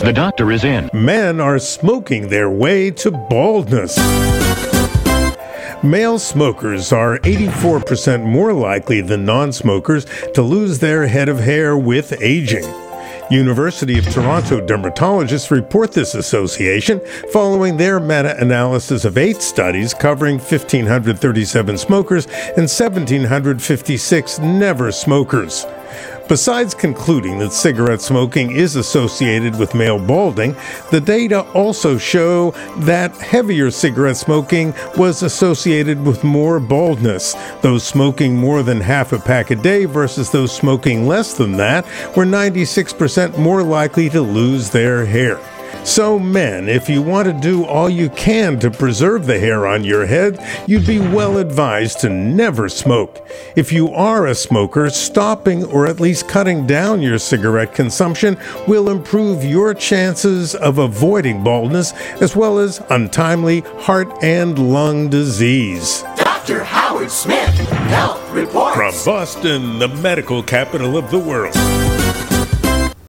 The doctor is in. Men are smoking their way to baldness. Male smokers are 84% more likely than non smokers to lose their head of hair with aging. University of Toronto dermatologists report this association following their meta analysis of eight studies covering 1,537 smokers and 1,756 never smokers. Besides concluding that cigarette smoking is associated with male balding, the data also show that heavier cigarette smoking was associated with more baldness. Those smoking more than half a pack a day versus those smoking less than that were 96% more likely to lose their hair. So, men, if you want to do all you can to preserve the hair on your head, you'd be well advised to never smoke. If you are a smoker, stopping or at least cutting down your cigarette consumption will improve your chances of avoiding baldness as well as untimely heart and lung disease. Dr. Howard Smith, Health Reports. From Boston, the medical capital of the world.